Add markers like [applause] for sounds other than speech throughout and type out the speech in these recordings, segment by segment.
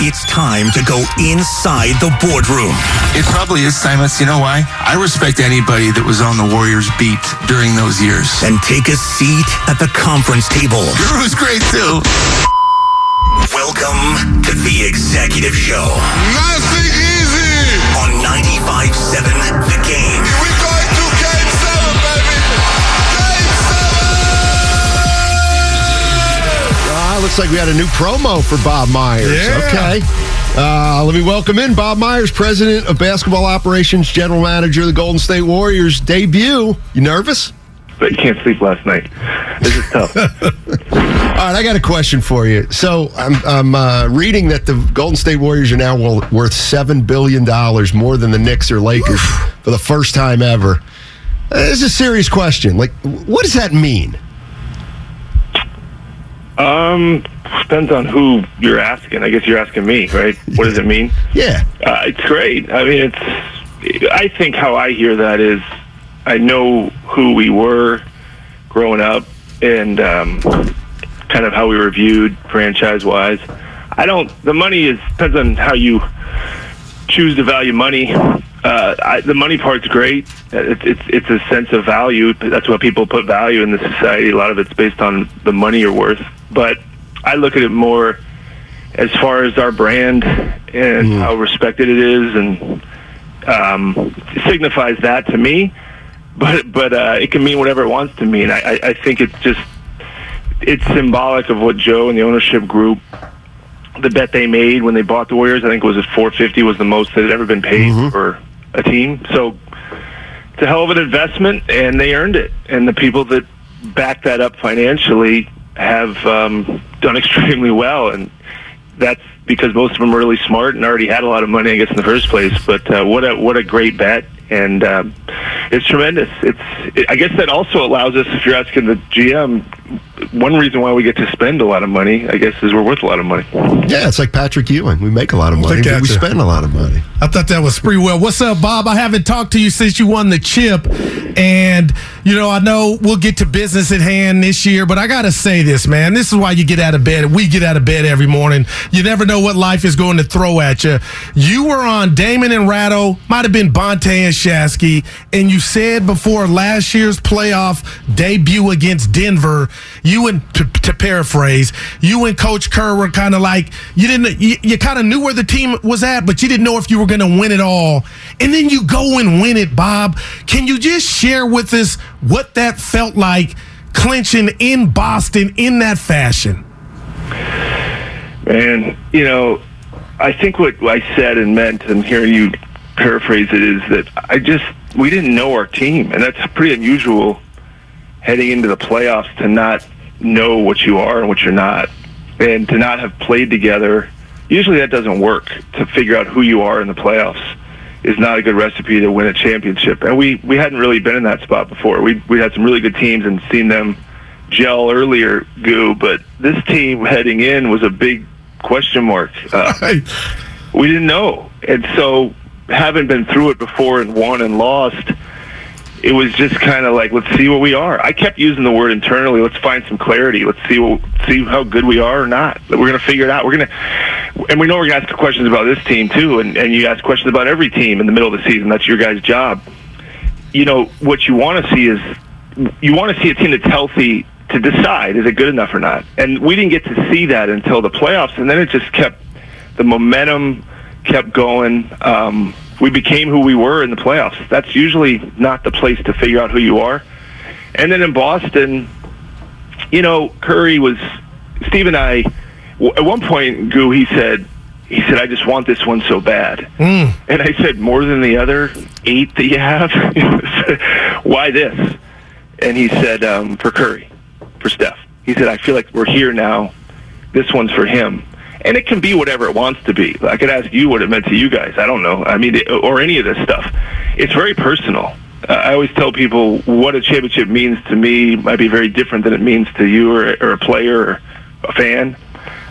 It's time to go inside the boardroom. It probably is, Simus. You know why? I respect anybody that was on the Warriors beat during those years. And take a seat at the conference table. Drew great too. Welcome to the Executive Show Nothing easy. on 95.7 The Game. We going looks like we had a new promo for Bob Myers. Yeah. Okay. Uh, let me welcome in Bob Myers, President of Basketball Operations, General Manager of the Golden State Warriors. Debut. You nervous? but you can't sleep last night. This is tough. [laughs] All right, I got a question for you. So I'm, I'm uh, reading that the Golden State Warriors are now worth $7 billion more than the Knicks or Lakers for the first time ever. Uh, This is a serious question. Like, what does that mean? Um, depends on who you're asking. I guess you're asking me, right? What does it mean? [laughs] Yeah. Uh, it's great. I mean, it's. I think how I hear that is, I know who we were growing up, and um, kind of how we were viewed franchise-wise. I don't. The money is depends on how you choose to value money. Uh, I, the money part's great. It's, it's it's a sense of value. That's what people put value in the society. A lot of it's based on the money you're worth. But I look at it more as far as our brand and how respected it is, and um, it signifies that to me. But but uh, it can mean whatever it wants to mean. I, I, I think it's just it's symbolic of what Joe and the ownership group the bet they made when they bought the Warriors. I think it was at 450 was the most that had ever been paid for a team. So it's a hell of an investment, and they earned it. And the people that back that up financially have um, done [laughs] extremely well, and that's because most of them are really smart and already had a lot of money, I guess, in the first place. But uh, what a what a great bet, and um, it's tremendous. It's it, I guess that also allows us, if you're asking the GM, one reason why we get to spend a lot of money, I guess, is we're worth a lot of money. Yeah, it's like Patrick Ewing. We make a lot of money, but we spend a lot of money. I thought that was pretty well. What's up, Bob? I haven't talked to you since you won the chip. And, you know, I know we'll get to business at hand this year, but I got to say this, man. This is why you get out of bed. We get out of bed every morning. You never know what life is going to throw at you. You were on Damon and Ratto, might have been Bonta and Shasky, and you said before last year's playoff debut against Denver, you and, to, to paraphrase, you and Coach Kerr were kind of like, you didn't, you, you kind of knew where the team was at, but you didn't know if you were going to win it all. And then you go and win it, Bob. Can you just share with us what that felt like clinching in Boston in that fashion? And you know, I think what I said and meant, and hearing you paraphrase it, is that I just we didn't know our team, and that's pretty unusual heading into the playoffs to not know what you are and what you're not, and to not have played together. Usually, that doesn't work. To figure out who you are in the playoffs is not a good recipe to win a championship. And we we hadn't really been in that spot before. We we had some really good teams and seen them gel earlier, goo. But this team heading in was a big question mark. Uh, [laughs] We didn't know, and so having been through it before and won and lost, it was just kind of like, let's see what we are. I kept using the word internally. Let's find some clarity. Let's see what, see how good we are or not. We're going to figure it out. We're going to, and we know we're going to ask questions about this team too. And, and you ask questions about every team in the middle of the season. That's your guys' job. You know what you want to see is you want to see a team that's healthy to decide is it good enough or not. And we didn't get to see that until the playoffs, and then it just kept the momentum kept going. Um, we became who we were in the playoffs. That's usually not the place to figure out who you are. And then in Boston, you know, Curry was Steve and I. At one point, Goo, he said, he said, "I just want this one so bad." Mm. And I said, "More than the other eight that you have? [laughs] Why this?" And he said, um, "For Curry, for Steph." He said, "I feel like we're here now. This one's for him." And it can be whatever it wants to be. I could ask you what it meant to you guys. I don't know. I mean, it, or any of this stuff. It's very personal. Uh, I always tell people what a championship means to me might be very different than it means to you or, or a player or a fan.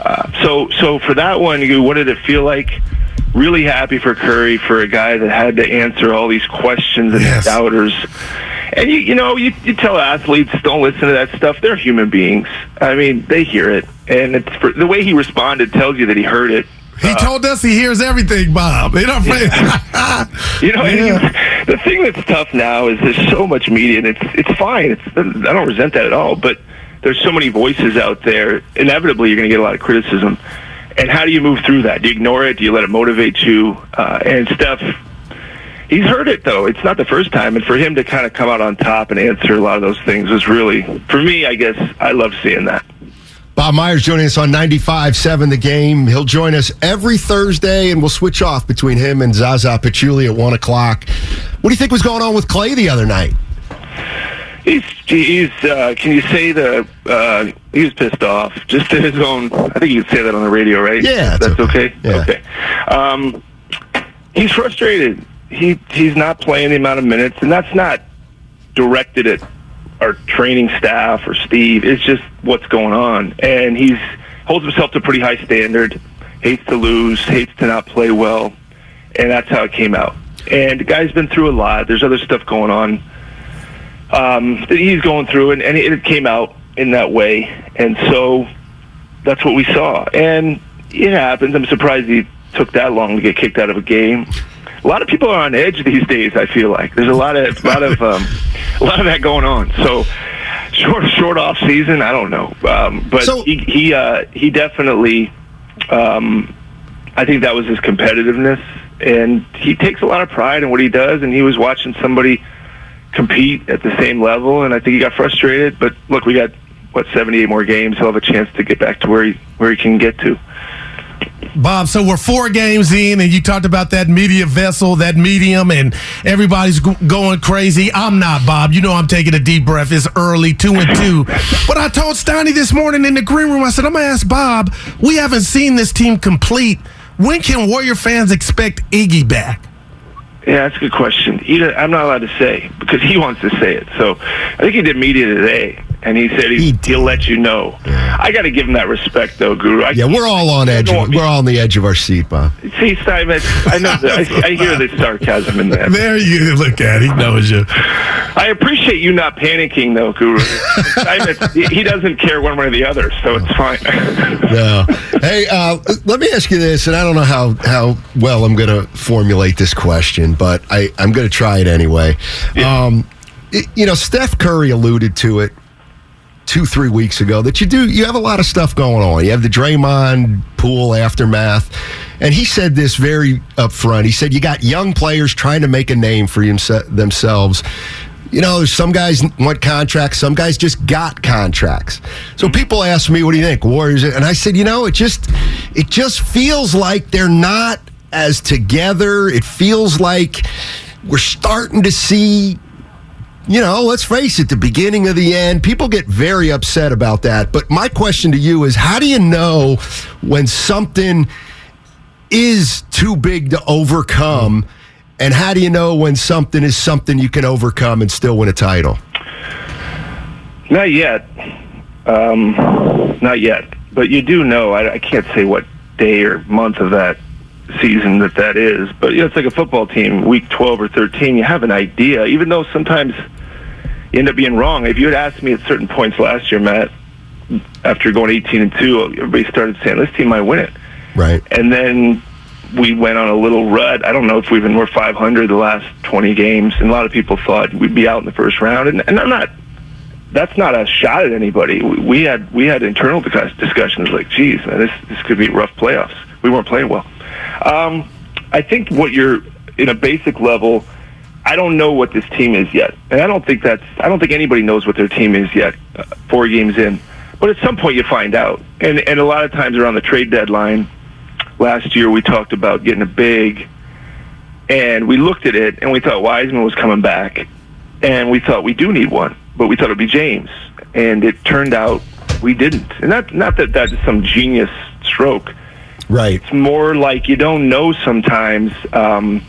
Uh, so, so for that one, you, what did it feel like? Really happy for Curry, for a guy that had to answer all these questions and Yes. doubters. And you, you know, you, you tell athletes don't listen to that stuff. They're human beings. I mean, they hear it, and it's for, the way he responded tells you that he heard it. He told us he hears everything, Bob. [laughs] [laughs] You know, You know, Yeah. you- the thing that's tough now is there's so much media, and it's it's fine. It's I don't resent that at all, but there's so many voices out there. Inevitably, you're going to get a lot of criticism. And how do you move through that? Do you ignore it? Do you let it motivate you? Uh, and Steph, he's heard it though. It's not the first time, and for him to kind of come out on top and answer a lot of those things was really, for me, I guess, I love seeing that. Bob Myers joining us on 95.7 The Game. He'll join us every Thursday, and we'll switch off between him and Zaza Pachulia at 1 o'clock. What do you think was going on with Clay the other night? He's he's. Uh, can you say the? Uh, he was pissed off. Just to his own. I think you can say that on the radio, right? Yeah, it's that's okay. Yeah. Okay. Um, he's frustrated. He he's not playing the amount of minutes, and that's not directed at our training staff or Steve. It's just what's going on, and he's holds himself to a pretty high standard. Hates to lose. Hates to not play well, and that's how it came out. And the guy's been through a lot. There's other stuff going on um, that he's going through, and, and it came out in that way, and so that's what we saw. And it happens. I'm surprised he took that long to get kicked out of a game. A lot of people are on edge these days. I feel like there's a lot of [laughs] lot of um, a lot of that going on. So short short off season. I don't know, um, but So- he he uh, he definitely. Um, I think that was his competitiveness, and he takes a lot of pride in what he does. And he was watching somebody compete at the same level, and I think he got frustrated. But look, we got what 78 more games. He'll have a chance to get back to where he where he can get to. Bob, so we're four games in, and you talked about that media vessel, that medium, and everybody's go- going crazy. I'm not, Bob. You know I'm taking a deep breath. It's early, two and two. But I told Steiny this morning in the green room, I said, I'm going to ask Bob, we haven't seen this team complete. When can Warrior fans expect Iggy back? Yeah, that's a good question. He, I'm not allowed to say because he wants to say it. So I think he did media today, and he said he, he he'll let you know. I got to give him that respect, though, Guru. I, Yeah, we're all on edge. me- We're all on the edge of our seat, Bob. See, Simon, I know. That, I, [laughs] I hear the sarcasm in that. There you look at it. He knows you. I appreciate you not panicking, though, Guru. Steinmetz, he doesn't care one way or the other, so it's fine. [laughs] No. hey, uh, let me ask you this, and I don't know how, how well I'm going to formulate this question, but I, I'm going to try it anyway. Um, you know, Steph Curry alluded to it two, three weeks ago that you do, you have a lot of stuff going on. You have the Draymond Poole aftermath. And he said this very upfront. He said, You got young players trying to make a name for themselves. You know, some guys want contracts, some guys just got contracts. So people ask me, "What do you think, Warriors?" And I said, "You know, it just it just feels like they're not as together. It feels like we're starting to see you know, let's face it, the beginning of the end, people get very upset about that. But my question to you is how do you know when something is too big to overcome? And how do you know when something is something you can overcome and still win a title? Not yet. Um, not yet. But you do know, I, I can't say what day or month of that season that that is. But you know, it's like a football team. Week 12 or 13, you have an idea, even though sometimes you end up being wrong. If you had asked me at certain points last year, Matt, after going 18 and two, everybody started saying this team might win it. Right. And then we went on a little rut. I don't know if we've been more 500 the last 20 games, and a lot of people thought we'd be out in the first round. And, and I'm not. That's not a shot at anybody. We, we had we had internal discussions like, "Geez, man, this this could be rough playoffs." We weren't playing well. Um, I think what you're in a basic level. I don't know what this team is yet, and I don't think that's. I don't think anybody knows what their team is yet. Uh, four games in, but at some point you find out. And and a lot of times around the trade deadline, last year we talked about getting a big, and we looked at it and we thought Wiseman was coming back, and we thought we do need one, but we thought it'd be James, and it turned out we didn't. And not not that that is some genius stroke. Right. It's more like you don't know sometimes, um,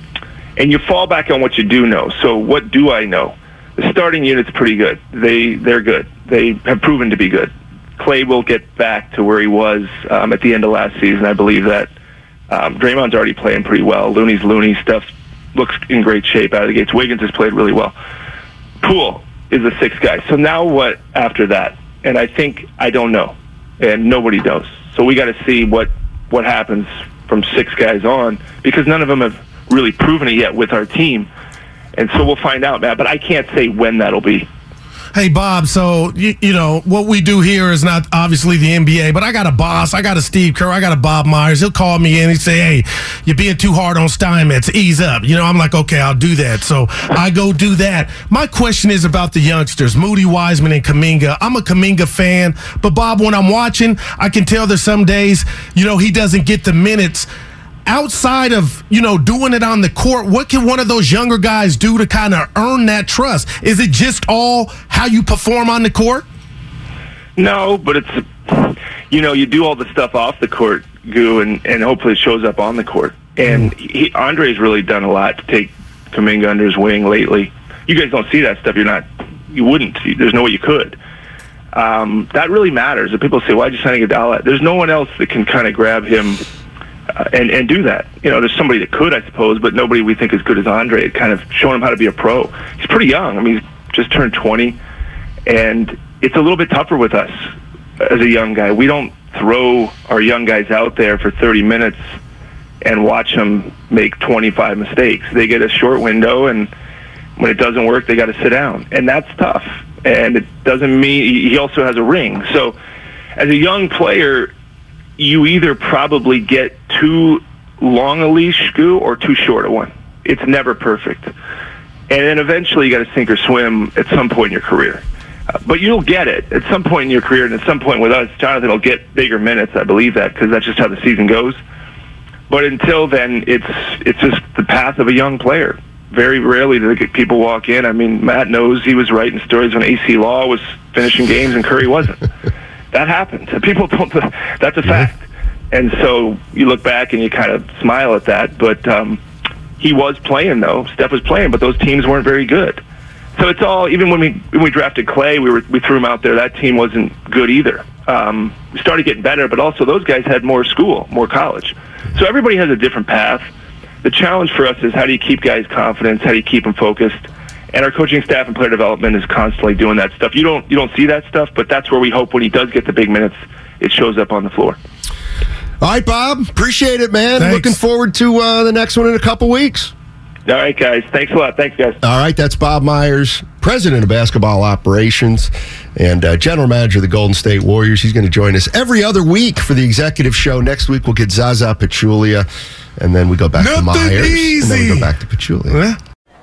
and you fall back on what you do know. So what do I know? The starting unit's pretty good. They they're good. They have proven to be good. Clay will get back to where he was um, at the end of last season. I believe that. Um, Draymond's already playing pretty well. Looney's Looney stuff looks in great shape out of the gates. Wiggins has played really well. Poole is the sixth guy. So now what after that? And I think I don't know, and nobody knows. So we got to see what what happens from six guys on because none of them have really proven it yet with our team. And so we'll find out, Matt. But I can't say when that'll be. Hey Bob, so you, you know what we do here is not obviously the NBA, but I got a boss, I got a Steve Kerr, I got a Bob Myers. He'll call me and he say, "Hey, you're being too hard on Steinmetz. Ease up." You know, I'm like, "Okay, I'll do that." So I go do that. My question is about the youngsters, Moody Wiseman and Kuminga. I'm a Kuminga fan, but Bob, when I'm watching, I can tell there's some days, you know, he doesn't get the minutes outside of you know doing it on the court what can one of those younger guys do to kind of earn that trust is it just all how you perform on the court No, but it's you know you do all the stuff off the court, goo, and and hopefully it shows up on the court. And he, Andre's really done a lot to take Kuminga under his wing lately. You guys don't see that stuff. You're not. You wouldn't. There's no way you could. Um, that really matters. If people say, "Why'd you sign Iguodala?" There's no one else that can kind of grab him uh, and and do that. You know, there's somebody that could, I suppose, but nobody we think as good as Andre. Kind of showing him how to be a pro. He's pretty young. I mean, he's just turned 20, and it's a little bit tougher with us as a young guy. We don't throw our young guys out there for 30 minutes and watch them make 25 mistakes. They get a short window, and when it doesn't work, they got to sit down, and that's tough. And it doesn't mean he also has a ring. So, as a young player, you either probably get too long a leash, Goo, or too short a one. It's never perfect. And then eventually you got to sink or swim at some point in your career. Uh, but you'll get it at some point in your career, and at some point with us, Jonathan will get bigger minutes. I believe that because that's just how the season goes. But until then, it's it's just the path of a young player. Very rarely do people walk in. I mean, Matt knows he was writing stories when Acie Law was finishing games and Curry wasn't. That happens. [laughs] People don't. That's a fact. And so you look back and you kind of smile at that. But um, he was playing though. Steph was playing, but those teams weren't very good. So it's all. Even when we when we drafted Clay, we were we threw him out there. That team wasn't good either. Um, we started getting better, but also those guys had more school, more college. So everybody has a different path. The challenge for us is how do you keep guys' confidence? How do you keep them focused? And our coaching staff and player development is constantly doing that stuff. You don't you don't see that stuff, but that's where we hope when he does get the big minutes, it shows up on the floor. All right, Bob. Appreciate it, man. Thanks. Looking forward to uh, the next one in a couple weeks. All right, guys. Thanks a lot. Thanks, guys. All right, that's Bob Myers, president of basketball operations and uh, general manager of the Golden State Warriors. He's going to join us every other week for the executive show. Next week, we'll get Zaza Pachulia, and then we go back to Nothing Myers. And then we go back to Pachulia.